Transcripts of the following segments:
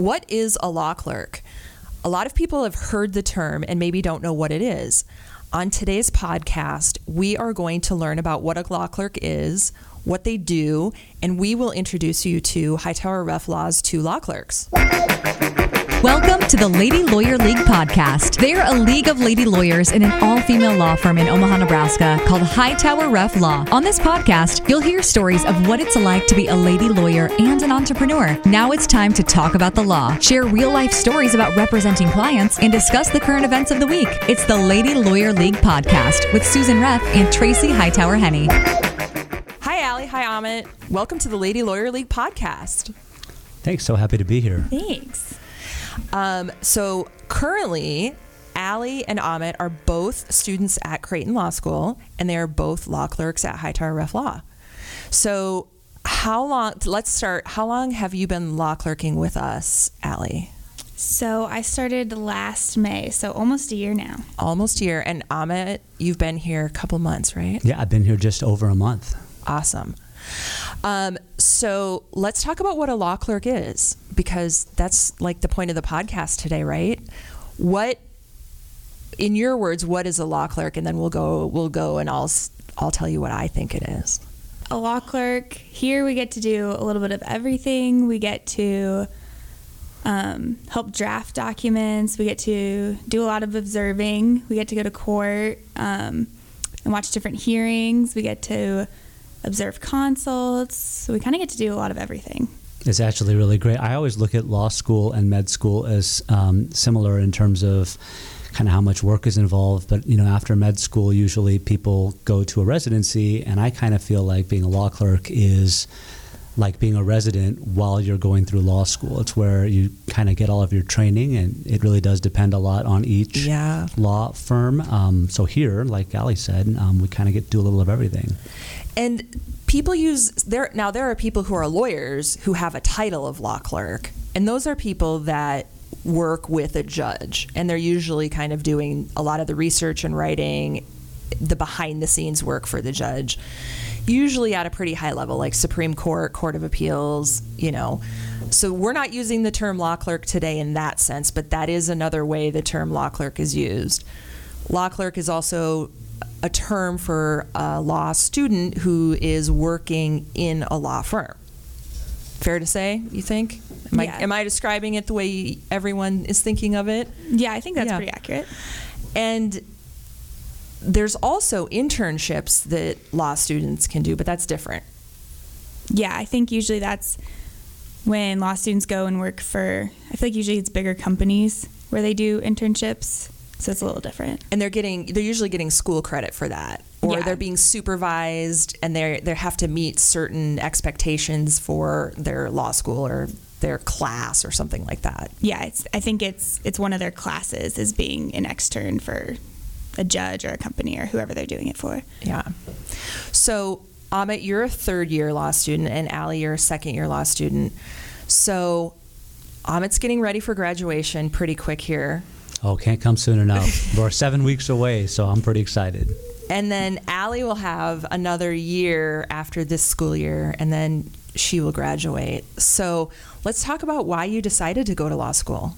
what is a law clerk? A lot of people have heard the term and maybe don't know what it is. On today's podcast, we are going to learn about what a law clerk is, what they do, and we will introduce you to Hightower Reff Law's two law clerks. Welcome to the Lady Lawyer League podcast. They're a league of lady lawyers in an all female law firm in Omaha, Nebraska called Hightower Reff Law. On this podcast, you'll hear stories of what it's like to be a lady lawyer and an entrepreneur. Now it's time to talk about the law, share real life stories about representing clients, and discuss the current events of the week. It's the Lady Lawyer League podcast with Susan Reff and Tracy Hightower Henney. Hi, Allie. Hi, Amit. Welcome to the Lady Lawyer League podcast. Thanks. So happy to be here. Thanks. Um, so currently, Allie and Amit are both students at Creighton Law School, and they are both law clerks at Hightower Reff Law. So, how long? Let's start. How long have you been law clerking with us, Allie? So I started last May, so almost a year now. Almost a year. And Amit, you've been here a couple months, right? Yeah, I've been here just over a month. Awesome. Um, so let's talk about what a law clerk is, because that's like the point of the podcast today, right? What, in your words, what is a law clerk? And then we'll go, we'll go, and I'll, I'll tell you what I think it is. A law clerk, here we get to do a little bit of everything. We get to um, help draft documents, we get to do a lot of observing, we get to go to court um, and watch different hearings, we get to observe consults. So we kind of get to do a lot of everything. It's actually really great. I always look at law school and med school as um, similar in terms of kind of how much work is involved. But you know, after med school, usually people go to a residency, and I kind of feel like being a law clerk is like being a resident while you're going through law school. It's where you kind of get all of your training, and it really does depend a lot on each Yeah. law firm. Um, so here, like Allie said, um, we kind of get to do a little of everything. And people use there now. There are people who are lawyers who have a title of law clerk, and those are people that work with a judge, and they're usually kind of doing a lot of the research and writing, the behind the scenes work for the judge. Usually at a pretty high level, like Supreme Court, Court of Appeals, you know. So we're not using the term law clerk today in that sense, but that is another way the term law clerk is used. Law clerk is also a term for a law student who is working in a law firm. Fair to say, you think? Am, Yeah. I, am I describing it the way everyone is thinking of it? Yeah, I think that's Yeah. pretty accurate. And there's also internships that law students can do, but that's different. Yeah, I think usually that's when law students go and work for, I feel like usually it's bigger companies where they do internships. So it's a little different. and they're getting they're usually getting school credit for that or Yeah. they're being supervised and they they have to meet certain expectations for their law school or their class or something like that Yeah, it's, I think it's it's one of their classes is being an extern for a judge or a company or whoever they're doing it for. yeah so Amit you're a third year law student and Allie you're a second year law student so Amit's getting ready for graduation pretty quick here Oh, can't come soon enough. We're seven weeks away, so I'm pretty excited. And then Allie will have another year after this school year, and then she will graduate. So let's talk about why you decided to go to law school.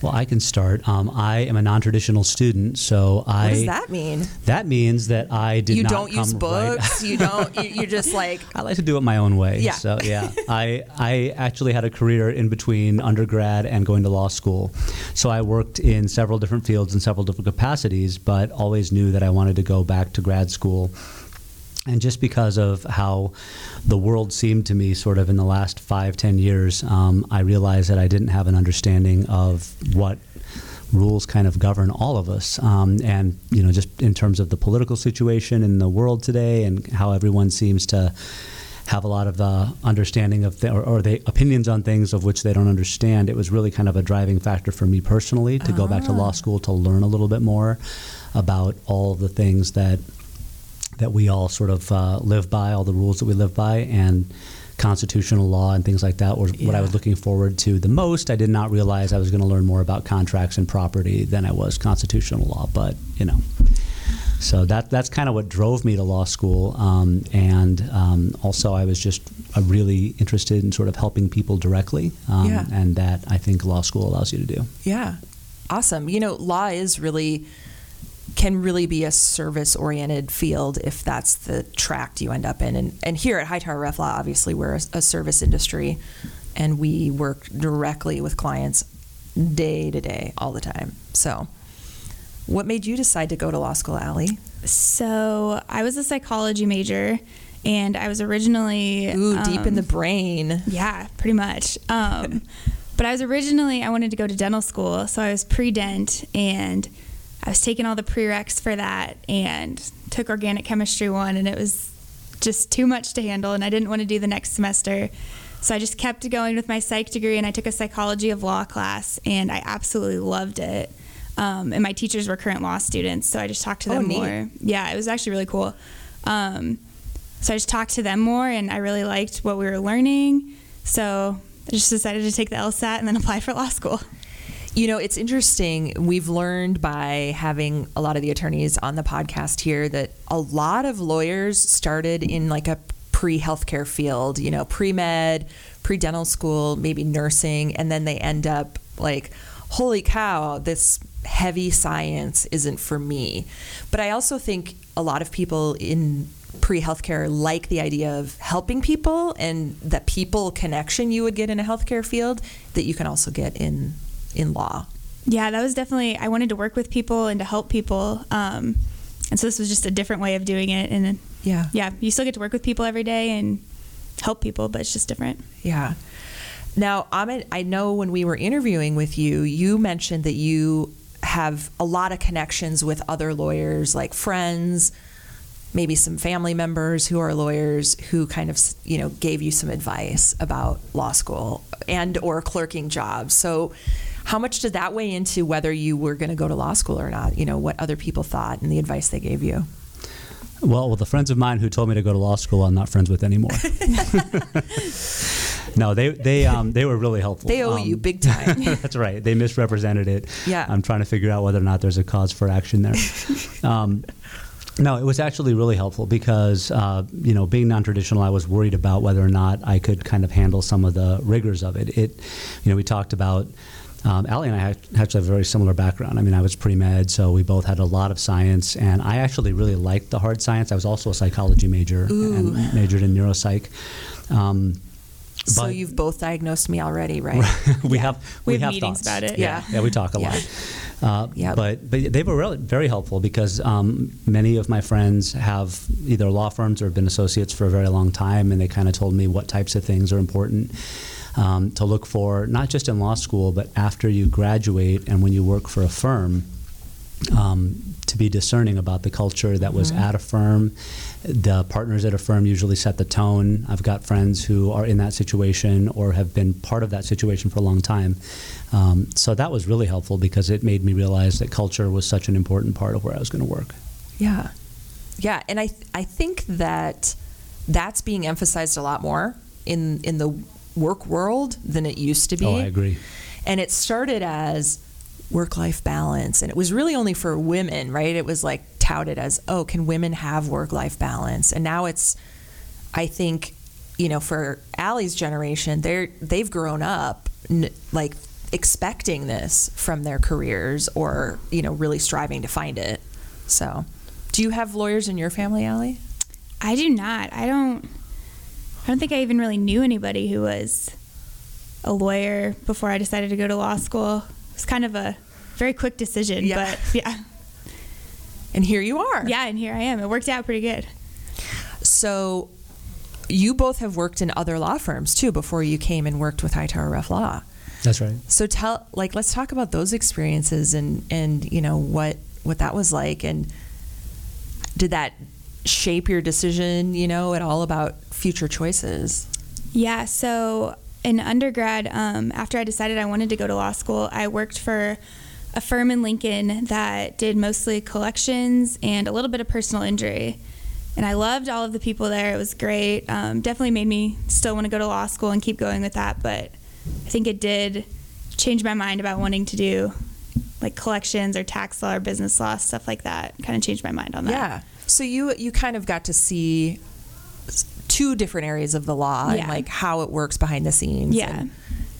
Well, I can start. Um, I am a non-traditional student, so I. What does that mean? That means that I did you don't use come right- books. you don't. You, you're just like I like to do it my own way. Yeah. So yeah, I I actually had a career in between undergrad and going to law school. So I worked in several different fields in several different capacities, but always knew that I wanted to go back to grad school. And just because of how the world seemed to me, sort of in the last five, ten years, um, I realized that I didn't have an understanding of what rules kind of govern all of us. Um, and, you know, just in terms of the political situation in the world today and how everyone seems to have a lot of uh, understanding of th- or, or they opinions on things of which they don't understand. It was really kind of a driving factor for me personally to go back to law school to learn a little bit more about all the things that that we all sort of uh, live by, all the rules that we live by, and constitutional law and things like that was what I was looking forward to the most. I did not realize I was going to learn more about contracts and property than I was constitutional law, but you know. So that that's kind of what drove me to law school, um, and um, also I was just uh, really interested in sort of helping people directly, um, Yeah. and that I think law school allows you to do. Yeah. Awesome. You know, law is really can really be a service oriented field if that's the track you end up in. And and here at Hightower Reff Law, obviously we're a, a service industry and we work directly with clients day to day all the time. So what made you decide to go to law school, Allie? So I was a psychology major, and I was originally Ooh, deep in um, the brain. Yeah, pretty much. Um, but I was originally I wanted to go to dental school, so I was pre-dent, and I was taking all the prereqs for that, and took organic chemistry one, and it was just too much to handle, and I didn't want to do the next semester. So I just kept going with my psych degree, and I took a psychology of law class, and I absolutely loved it. Um, and my teachers were current law students, so I just talked to Oh, them neat. more. Yeah, it was actually really cool. Um, so I just talked to them more, and I really liked what we were learning. So I just decided to take the LSAT and then apply for law school. You know, it's interesting. We've learned by having a lot of the attorneys on the podcast here that a lot of lawyers started in like a pre healthcare field, you know, pre med, pre dental school, maybe nursing, and then they end up like, holy cow, this heavy science isn't for me. But I also think a lot of people in pre healthcare like the idea of helping people and the people connection you would get in a healthcare field that you can also get in in law. Yeah, that was definitely, I wanted to work with people and to help people. Um, and so this was just a different way of doing it. And Yeah. yeah, you still get to work with people every day and help people, but it's just different. Yeah. Now, Amit, I know when we were interviewing with you, you mentioned that you have a lot of connections with other lawyers, like friends, maybe some family members who are lawyers who kind of, you know, gave you some advice about law school and or clerking jobs. So, how much did that weigh into whether you were going to go to law school or not? You know, what other people thought and the advice they gave you? Well, the friends of mine who told me to go to law school, I'm not friends with anymore. no, they they um, they were really helpful. They owe Um, you big time. That's right. They misrepresented it. Yeah. I'm trying to figure out whether or not there's a cause for action there. um, no, it was actually really helpful because, uh, you know, being non-traditional, I was worried about whether or not I could kind of handle some of the rigors of it. It, you know, we talked about. Um, Allie and I actually have a very similar background. I mean, I was pre-med, so we both had a lot of science, and I actually really liked the hard science. I was also a psychology major and majored in neuropsych. Um, so but- you've both diagnosed me already, right? we have We we, have meetings thoughts. about it. Yeah. yeah, we talk a Yeah. lot. Uh, Yep. But but they were really very helpful because um, many of my friends have either law firms or have been associates for a very long time, and they kind of told me what types of things are important. Um, to look for, not just in law school, but after you graduate and when you work for a firm, um, to be discerning about the culture that was Mm-hmm. at a firm. The partners at a firm usually set the tone. I've got friends who are in that situation or have been part of that situation for a long time. Um, so that was really helpful because it made me realize that culture was such an important part of where I was going to work. Yeah. Yeah, and I th- I think that that's being emphasized a lot more in in the work world than it used to be. Oh, I agree. And it started as work life balance and it was really only for women, right? It was like touted as, "Oh, can women have work life balance?" And now it's I think, you know, for Allie's generation, they're they've grown up n- like expecting this from their careers or, you know, really striving to find it. So, do you have lawyers in your family, Allie? I do not. I don't. I don't think I even really knew anybody who was a lawyer before I decided to go to law school. It was kind of a very quick decision, Yeah. but yeah, And here you are. yeah, and here I am. It worked out pretty good. So, you both have worked in other law firms too before you came and worked with Hightower Reff Law. That's right. So tell like let's talk about those experiences and and you know what what that was like and did that shape your decision, you know, at all about future choices? Yeah, so in undergrad, um, after I decided I wanted to go to law school, I worked for a firm in Lincoln that did mostly collections and a little bit of personal injury. And I loved all of the people there. It was great. Um, definitely made me still want to go to law school and keep going with that. But I think it did change my mind about wanting to do like collections or tax law or business law stuff like that. Kind of changed my mind on that. Yeah. So you you kind of got to see two different areas of the law and like how it works behind the scenes. Yeah. And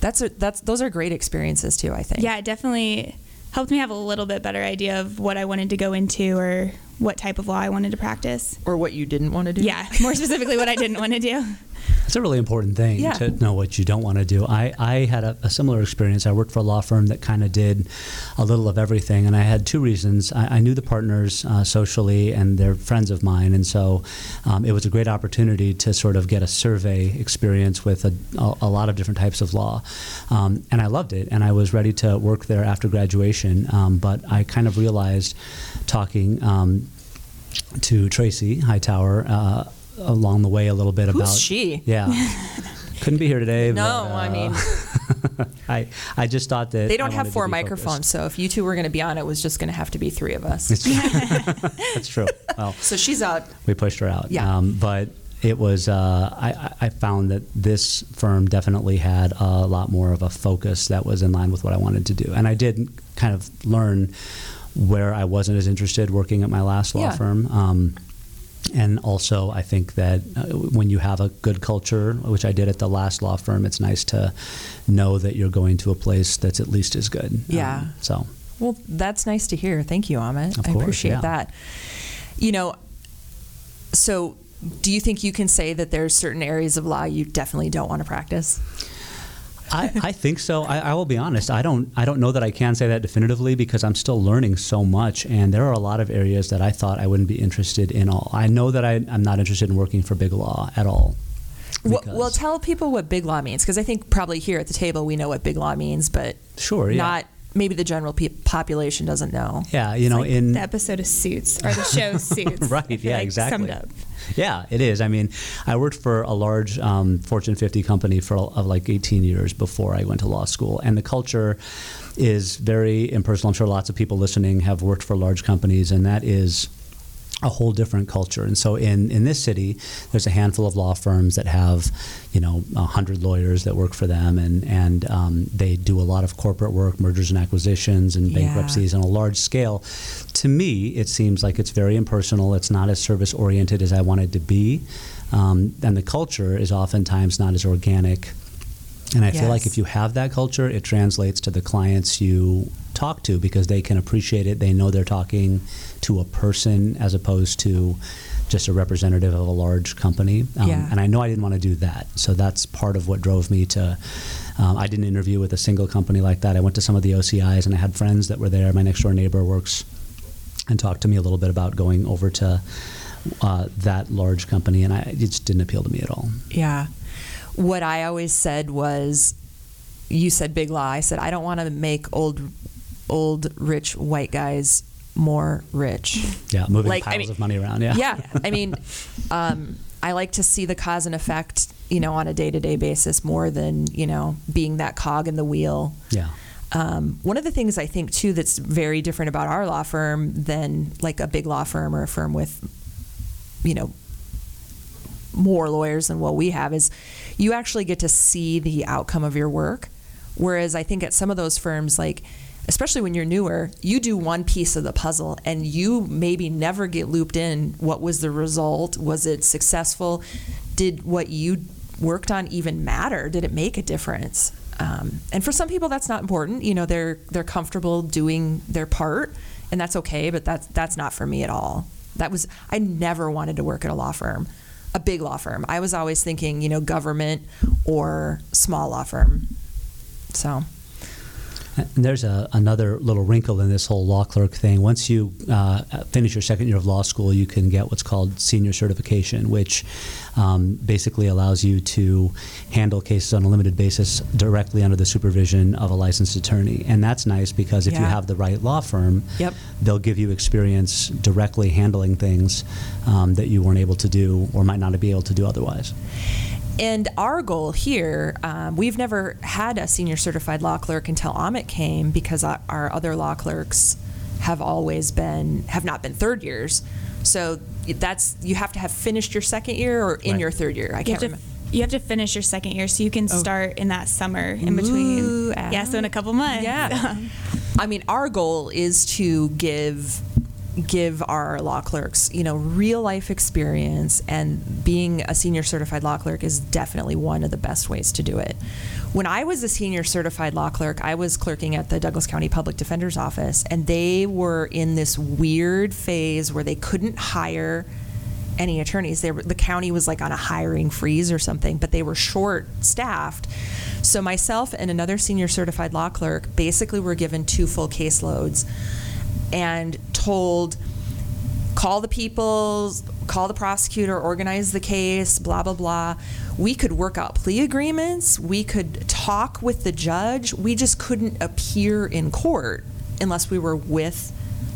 that's a, that's those are great experiences too. I think. Yeah, it definitely helped me have a little bit better idea of what I wanted to go into or what type of law I wanted to practice. Or what you didn't want to do. Yeah, more specifically, what I didn't want to do. It's a really important thing Yeah. to know what you don't want to do. I, I had a, a similar experience. I worked for a law firm that kind of did a little of everything, and I had two reasons. I, I knew the partners uh, socially, and they're friends of mine, and so um, it was a great opportunity to sort of get a survey experience with a, a, a lot of different types of law. Um, and I loved it, and I was ready to work there after graduation. Um, but I kind of realized talking. Um, to Tracy Hightower uh, along the way a little bit Who's about she? yeah. Couldn't be here today. No, but, I uh, mean I I just thought that they don't I have four microphones, focused. so if you two were going to be on, it was just going to have to be three of us. It's true. That's true. Well, So she's out. we pushed her out. Yeah. Um, but it was uh, I, I I found that this firm definitely had a lot more of a focus that was in line with what I wanted to do, and I did kind of learn where I wasn't as interested working at my last law Yeah. firm. Um, and also, I think that uh, when you have a good culture, which I did at the last law firm, it's nice to know that you're going to a place that's at least as good. Yeah. Um, so Well, that's nice to hear. Thank you, Amit. Of I course, appreciate yeah. that. You know, so do you think you can say that there's certain areas of law you definitely don't want to practice? I, I think so. I, I will be honest. I don't. I don't know that I can say that definitively because I'm still learning so much, and there are a lot of areas that I thought I wouldn't be interested in. All I know that I, I'm not interested in working for big law at all. Well, well, tell people what big law means because I think probably here at the table we know what big law means, but Sure, yeah. not maybe the general pe- population doesn't know. Yeah, you know, Like in the episode of Suits or the show Suits. Right, yeah, like exactly. Summed up. Yeah, it is. I mean, I worked for a large um, Fortune 50 company for of like 18 years before I went to law school, and the culture is very impersonal. I'm sure lots of people listening have worked for large companies, and that is a whole different culture. And so in, in this city, there's a handful of law firms that have, you know, 100 lawyers that work for them, and, and um, they do a lot of corporate work, mergers and acquisitions, and Yeah. bankruptcies on a large scale. To me, it seems like it's very impersonal. It's not as service oriented as I want it to be. Um, and the culture is oftentimes not as organic. And I feel like if you have that culture, it translates to the clients you talk to because they can appreciate it. They know they're talking to a person as opposed to just a representative of a large company. Um, Yeah. And I know I didn't want to do that. So that's part of what drove me to. Um, I didn't interview with a single company like that. I went to some of the OCIs and I had friends that were there. My next door neighbor works and talked to me a little bit about going over to uh, that large company, and I, it just didn't appeal to me at all. Yeah. What I always said was, you said big law. I said I don't want to make old, old rich white guys more rich. Yeah, moving Like, I piles mean- of money around. Yeah. yeah i mean um, i like to see the cause and effect you know on a day-to-day basis more than you know being that cog in the wheel Yeah. um, one of the things i think too that's very different about our law firm than like a big law firm or a firm with you know more lawyers than what we have is you actually get to see the outcome of your work. Whereas i think at some of those firms like especially when you're newer you do one piece of the puzzle and you maybe never get looped in what was the result. Was it successful? Did what you worked on even matter? Did it make a difference? Um, and for some people that's not important. You know they're they're comfortable doing their part and that's okay but that's that's not for me at all. That was i never wanted to work at a law firm a big law firm. I was always thinking you know government or small law firm. So And there's a, another little wrinkle in this whole law clerk thing. Once you uh, finish your second year of law school, you can get what's called senior certification, which um, basically allows you to handle cases on a limited basis directly under the supervision of a licensed attorney. And that's nice because if you have the right law firm, Yep. they'll give you experience directly handling things um, that you weren't able to do or might not be able to do otherwise. And our goal here, um, we've never had a senior certified law clerk until Amit came because our, our other law clerks have always been have not been third years. So that's you have to have finished your second year or in Right. your third year. I You can't have, to, remember. you have to finish your second year so you can start in that summer in between. Ooh, yeah, so in a couple months. Yeah. I mean, our goal is to give give our law clerks, you know, real life experience and being a senior certified law clerk is definitely one of the best ways to do it. When I was a senior certified law clerk, I was clerking at the Douglas County Public Defender's Office and they were in this weird phase where they couldn't hire any attorneys. Were, the county was like on a hiring freeze or something, but they were short staffed. So myself and another senior certified law clerk basically were given two full caseloads and told call the people, call the prosecutor, organize the case, blah blah blah. We could work out plea agreements, we could talk with the judge. We just couldn't appear in court unless we were with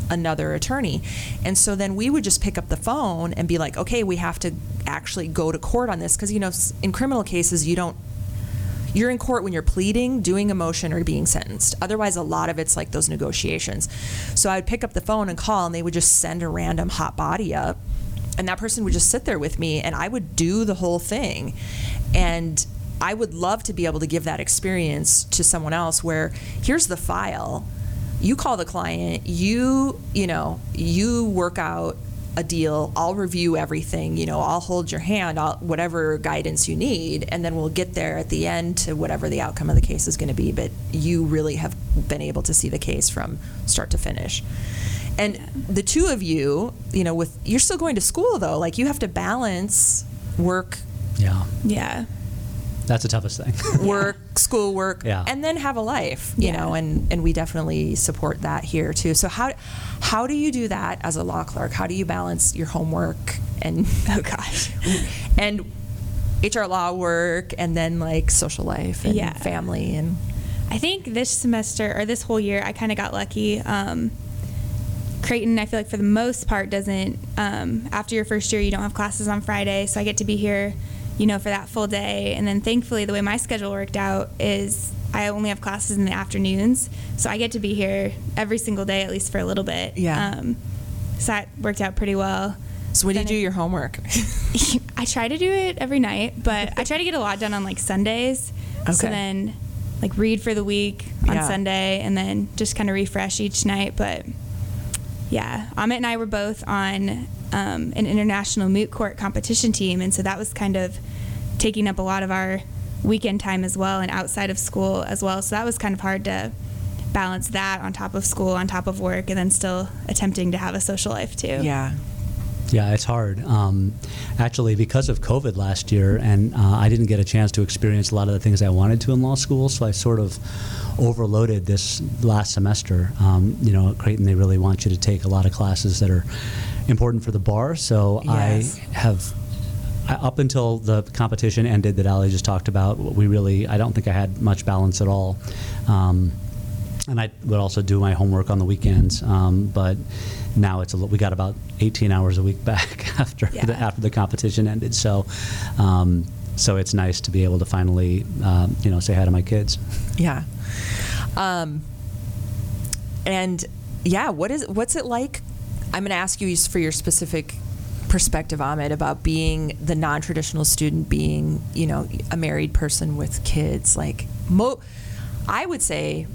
another attorney. And so then we would just pick up the phone and be like, "Okay, we have to actually go to court on this because you know in criminal cases you don't you're in court when you're pleading, doing a motion, or being sentenced. Otherwise, a lot of it's like those negotiations. So I would pick up the phone and call, and they would just send a random hot body up, and that person would just sit there with me, and I would do the whole thing. And I would love to be able to give that experience to someone else where here's the file. You call the client, you, you know, you work out a deal. I'll review everything. You know, I'll hold your hand, I'll, whatever guidance you need, and then we'll get there at the end to whatever the outcome of the case is going to be. But you really have been able to see the case from start to finish. And the two of you, you know, with you're still going to school though. Like you have to balance work, Yeah, Yeah. That's the toughest thing. work, school work, Yeah. and then have a life. You Yeah. know, and and we definitely support that here too. So how how do you do that as a law clerk? How do you balance your homework and oh gosh, and HR law work and then like social life and Yeah. family and I think this semester or this whole year, I kind of got lucky. Um, Creighton, I feel like for the most part, doesn't. Um, after your first year, you don't have classes on Friday, so I get to be here, you know, for that full day. And then thankfully, the way my schedule worked out is I only have classes in the afternoons, so I get to be here every single day, at least for a little bit. Yeah. Um, so that worked out pretty well. so when do you do your homework? I try to do it every night, but I try to get a lot done on like Sundays. Okay. So then, like, read for the week on Yeah. Sunday and then just kind of refresh each night. But yeah, Amit and I were both on um, an international moot court competition team. And so that was kind of taking up a lot of our weekend time as well and outside of school as well. So that was kind of hard to balance that on top of school, on top of work, and then still attempting to have a social life too. yeah. Yeah, it's hard. Um, actually, because of COVID last year, and uh, I didn't get a chance to experience a lot of the things I wanted to in law school, so I sort of overloaded this last semester. Um, you know, at Creighton, they really want you to take a lot of classes that are important for the bar, so Yes. I have. I, up until the competition ended that Allie just talked about, we really, I don't think I had much balance at all. Um, and I would also do my homework on the weekends. Um, but now it's a li- we got about 18 hours a week back after the, after the competition ended. So, um, so it's nice to be able to finally, um, you know, say hi to my kids. Yeah. Um, and yeah, what is what's it like? I'm going to ask you for your specific perspective, Amit, about being the non-traditional student, being you know a married person with kids. Like, mo- I would say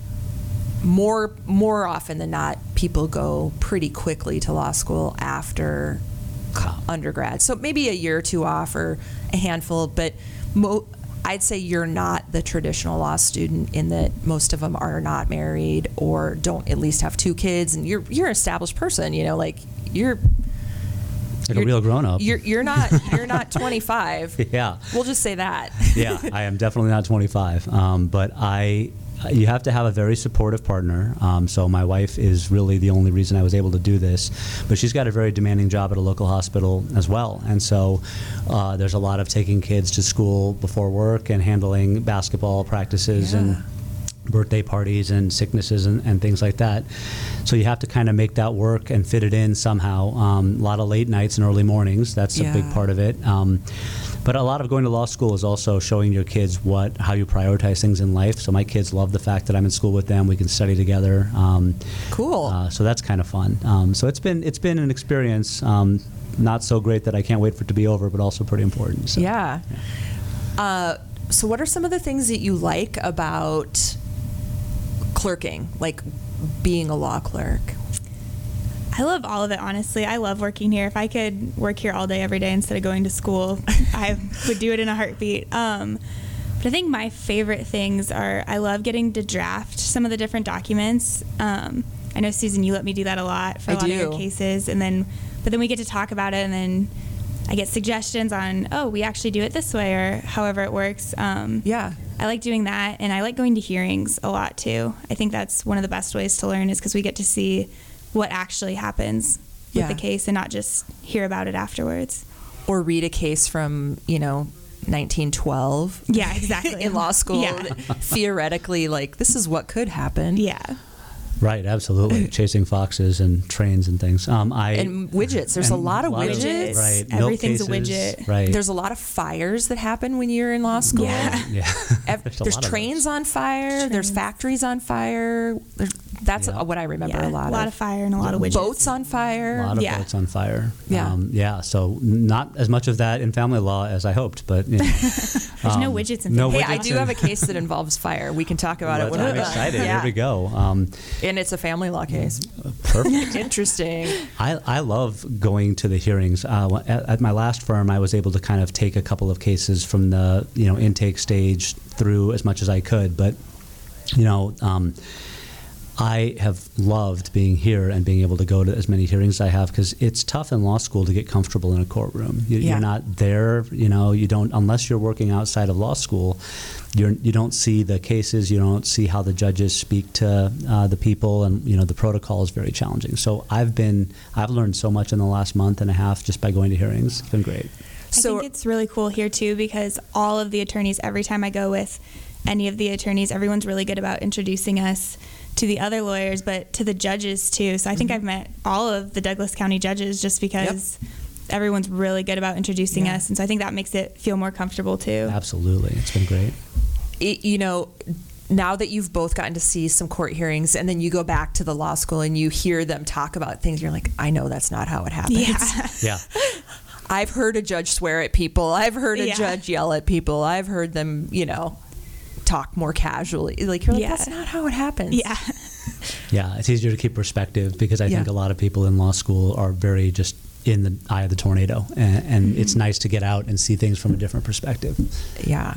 more more often than not, people go pretty quickly to law school after undergrad. So maybe a year or two off, or a handful. But mo- I'd say you're not the traditional law student in that most of them are not married or don't at least have two kids, and you're you're an established person. You know, like you're Like a You're- real grown up. you're you're not you're not 25. yeah. We'll just say that. yeah, I am definitely not 25. Um, but I, you have to have a very supportive partner. Um, so my wife is really the only reason I was able to do this. But she's got a very demanding job at a local hospital as well, and so uh, there's a lot of taking kids to school before work and handling basketball practices Yeah. and birthday parties and sicknesses and, and things like that. So you have to kind of make that work and fit it in somehow. Um, a lot of late nights and early mornings. That's a big part of it. Um, but a lot of going to law school is also showing your kids what how you prioritize things in life. So my kids love the fact that I'm in school with them. We can study together. Um, Cool. uh, so that's kind of fun. Um, so it's been it's been an experience. Um, not so great that I can't wait for it to be over, but also pretty important. So. Yeah. Uh, so, what are some of the things that you like about clerking? Like, being a law clerk? I love all of it, honestly. I love working here. If I could work here all day, every day instead of going to school, I would do it in a heartbeat. Um, but I think my favorite things are I love getting to draft some of the different documents. Um, I know Susan, you let me do that a lot for a I lot do. of your cases, and then but then we get to talk about it, and then I get suggestions on oh we actually do it this way or however it works. Um, Yeah. I like doing that, and I like going to hearings a lot too. I think that's one of the best ways to learn is because we get to see what actually happens with Yeah. the case and not just hear about it afterwards. Or read a case from, you know, 1912. Yeah, exactly. in law school. Yeah. Theoretically, like, this is what could happen. Yeah. Right, absolutely. Chasing foxes and trains and things. Um, I And widgets. There's a and lot of widgets. right, milk Everything's a widget. Right. There's a lot of fires that happen when you're in law school. Yeah. yeah. There's there's trains on fire. There's factories on fire. There's, that's Yeah. what I remember yeah. a lot, a lot of fire and a lot of widgets. Boats on fire. A lot of Yeah. boats on fire. Yeah. Um, yeah. So not as much of that in family law as I hoped, but you know, There's no widgets in no Hey, family I do in- have a case that involves fire. We can talk about it when I'm we're done. excited. Here we go. And it's a family law case. perfect. Interesting. I, I love going to the hearings. Uh, at, at my last firm, I was able to kind of take a couple of cases from the you know intake stage through as much as I could, but you know. Um, I have loved being here and being able to go to as many hearings as I have because it's tough in law school to get comfortable in a courtroom. You, Yeah. You're not there, you know. You don't unless you're working outside of law school. You're, you don't see the cases. You don't see how the judges speak to uh, the people, and you know the protocol is very challenging. So I've been I've learned so much in the last month and a half just by going to hearings. It's been great. I So think it's really cool here too because all of the attorneys, every time I go with any of the attorneys, everyone's really good about introducing us to the other lawyers, but to the judges too. So I think mm-hmm. I've met all of the Douglas County judges just because everyone's really good about introducing Yeah. us. And so I think that makes it feel more comfortable too. Absolutely, it's been great. it, you know, now that you've both gotten to see some court hearings and then you go back to the law school and you hear them talk about things, you're like, I know that's not how it happens. Yeah. Yeah. I've heard a judge swear at people. I've heard a Yeah. judge yell at people. I've heard them, you know, talk more casually. Like, you're like, Yeah. that's not how it happens. Yeah. Yeah, it's easier to keep perspective because I Yeah. think a lot of people in law school are very just in the eye of the tornado, and, and it's nice to get out and see things from a different perspective. Yeah.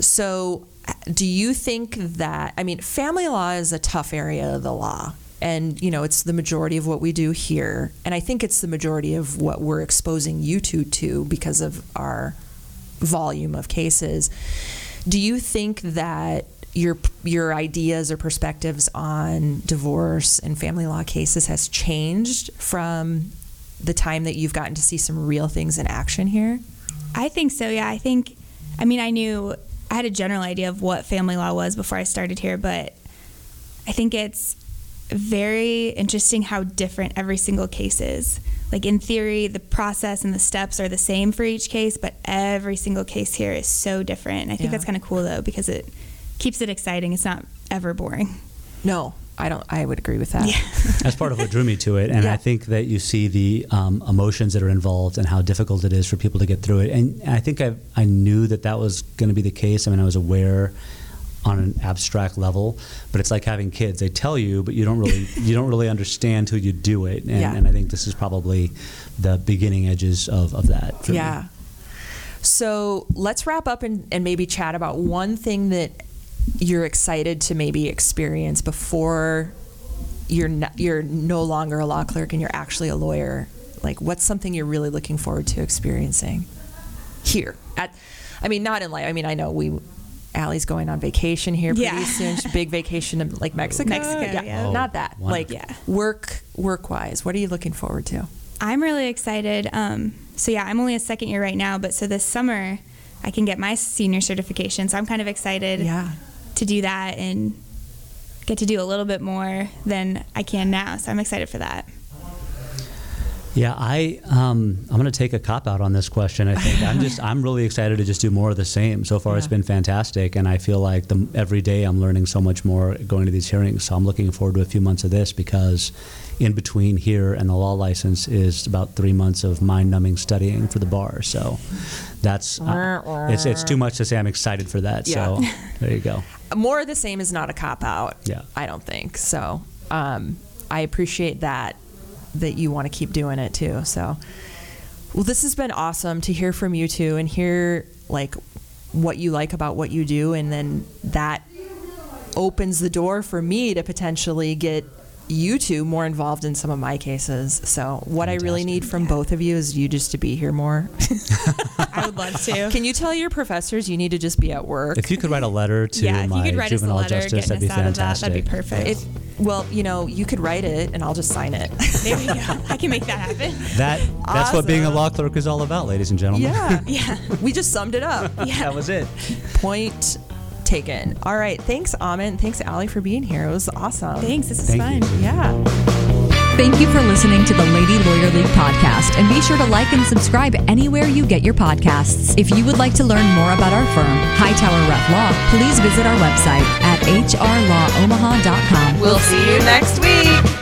So, do you think that, I mean, family law is a tough area of the law. And, you know, it's the majority of what we do here. And I think it's the majority of what we're exposing you two to because of our volume of cases. Do you think that your your ideas or perspectives on divorce and family law cases has changed from the time that you've gotten to see some real things in action here? I think so. Yeah, I think. I mean, I knew I had a general idea of what family law was before I started here, but I think it's very interesting how different every single case is. Like in theory, the process and the steps are the same for each case, but every single case here is so different. And I think Yeah. that's kind of cool though because it keeps it exciting. It's not ever boring. No, I don't. I would agree with that. That's part of what drew me to it, and Yeah. I think that you see the um, emotions that are involved and how difficult it is for people to get through it. And I think I I knew that that was going to be the case. I mean, I was aware on an abstract level, but it's like having kids. They tell you, but you don't really you don't really understand till you do it. And, Yeah. and I think this is probably the beginning edges of, of that. for me. Yeah. So let's wrap up and, and maybe chat about one thing that you're excited to maybe experience before you're no, you're no longer a law clerk and you're actually a lawyer. Like, what's something you're really looking forward to experiencing here? At, I mean, not in life. I mean, I know we. Allie's going on vacation here pretty Yeah. soon. Big vacation to like Mexico. Mexico, yeah. Oh, Not that. wonderful. Like Yeah. work work wise. What are you looking forward to? I'm really excited. Um, so yeah, I'm only a second year right now, but so this summer I can get my senior certification. So I'm kind of excited Yeah. to do that and get to do a little bit more than I can now. So I'm excited for that. Yeah, I um, I'm going to take a cop out on this question. I think I'm just I'm really excited to just do more of the same. So far, it's been fantastic, and I feel like the, every day I'm learning so much more going to these hearings. So I'm looking forward to a few months of this because in between here and the law license is about three months of mind-numbing studying for the bar. So that's uh, it's it's too much to say I'm excited for that. So there you go. more of the same is not a cop out. Yeah. I don't think so. um, I appreciate that that you want to keep doing it too. So, well, this has been awesome to hear from you two and hear like what you like about what you do, and then that opens the door for me to potentially get you two more involved in some of my cases. So, what I really need from both of you is you just to be here more. I would love to. Can you tell your professors you need to just be at work? If you could write a letter to yeah, if you my could write us a juvenile letter, justice, getting that'd be us out of that, fantastic. that'd be perfect. If, well, you know, you could write it and I'll just sign it. there we go. I can make that happen. That that's what being a law clerk is all about, ladies and gentlemen. yeah. Yeah. We just summed it up. that was it. Point taken. All right. Thanks, Amit. Thanks, Allie, for being here. It was awesome. Thanks. This is Thank fun. you. Yeah. Thank you for listening to the Lady Lawyer League podcast, and be sure to like and subscribe anywhere you get your podcasts. If you would like to learn more about our firm, Hightower Reff Law, please visit our website at hrlawomaha.com. We'll see you next week.